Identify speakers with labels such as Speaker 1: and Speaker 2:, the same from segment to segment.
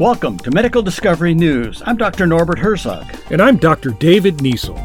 Speaker 1: Welcome to Medical Discovery News. I'm Dr. Norbert Herzog.
Speaker 2: And I'm Dr. David Niesel.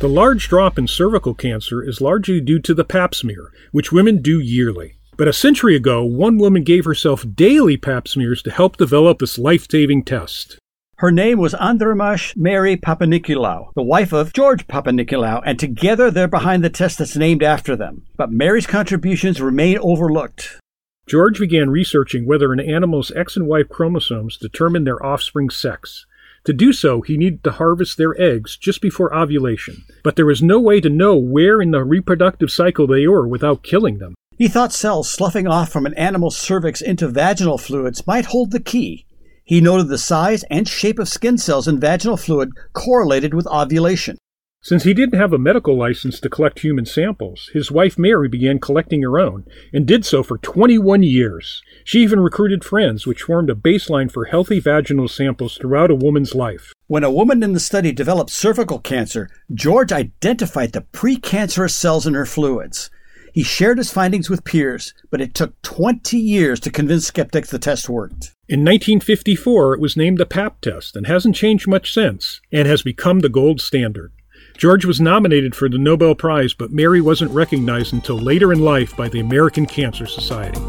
Speaker 2: The large drop in cervical cancer is largely due to the pap smear, which women do yearly. But a century ago, one woman gave herself daily pap smears to help develop this life saving test.
Speaker 1: Her name was Andromache Mary Papanikolaou, the wife of George Papanikolaou, and together they're behind the test that's named after them. But Mary's contributions remain overlooked.
Speaker 2: George began researching whether an animal's X and Y chromosomes determine their offspring's sex. To do so, he needed to harvest their eggs just before ovulation, but there was no way to know where in the reproductive cycle they were without killing them.
Speaker 1: He thought cells sloughing off from an animal's cervix into vaginal fluids might hold the key. He noted the size and shape of skin cells in vaginal fluid correlated with ovulation.
Speaker 2: Since he didn't have a medical license to collect human samples, his wife Mary began collecting her own, and did so for 21 years. She even recruited friends, which formed a baseline for healthy vaginal samples throughout a woman's life.
Speaker 1: When a woman in the study developed cervical cancer, George identified the precancerous cells in her fluids. He shared his findings with peers, but it took 20 years to convince skeptics the test worked.
Speaker 2: In 1954, it was named the PAP test and hasn't changed much since, and has become the gold standard. George was nominated for the Nobel Prize, but Mary wasn't recognized until later in life by the American Cancer Society.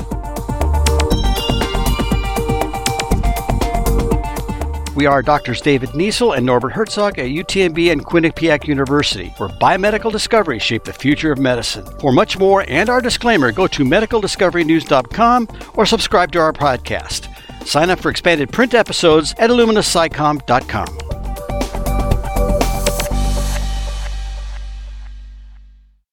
Speaker 1: We are Doctors David Niesel and Norbert Herzog at UTMB and Quinnipiac University, where biomedical discoveries shape the future of medicine. For much more and our disclaimer, go to medicaldiscoverynews.com or subscribe to our podcast. Sign up for expanded print episodes at illuminascicom.com.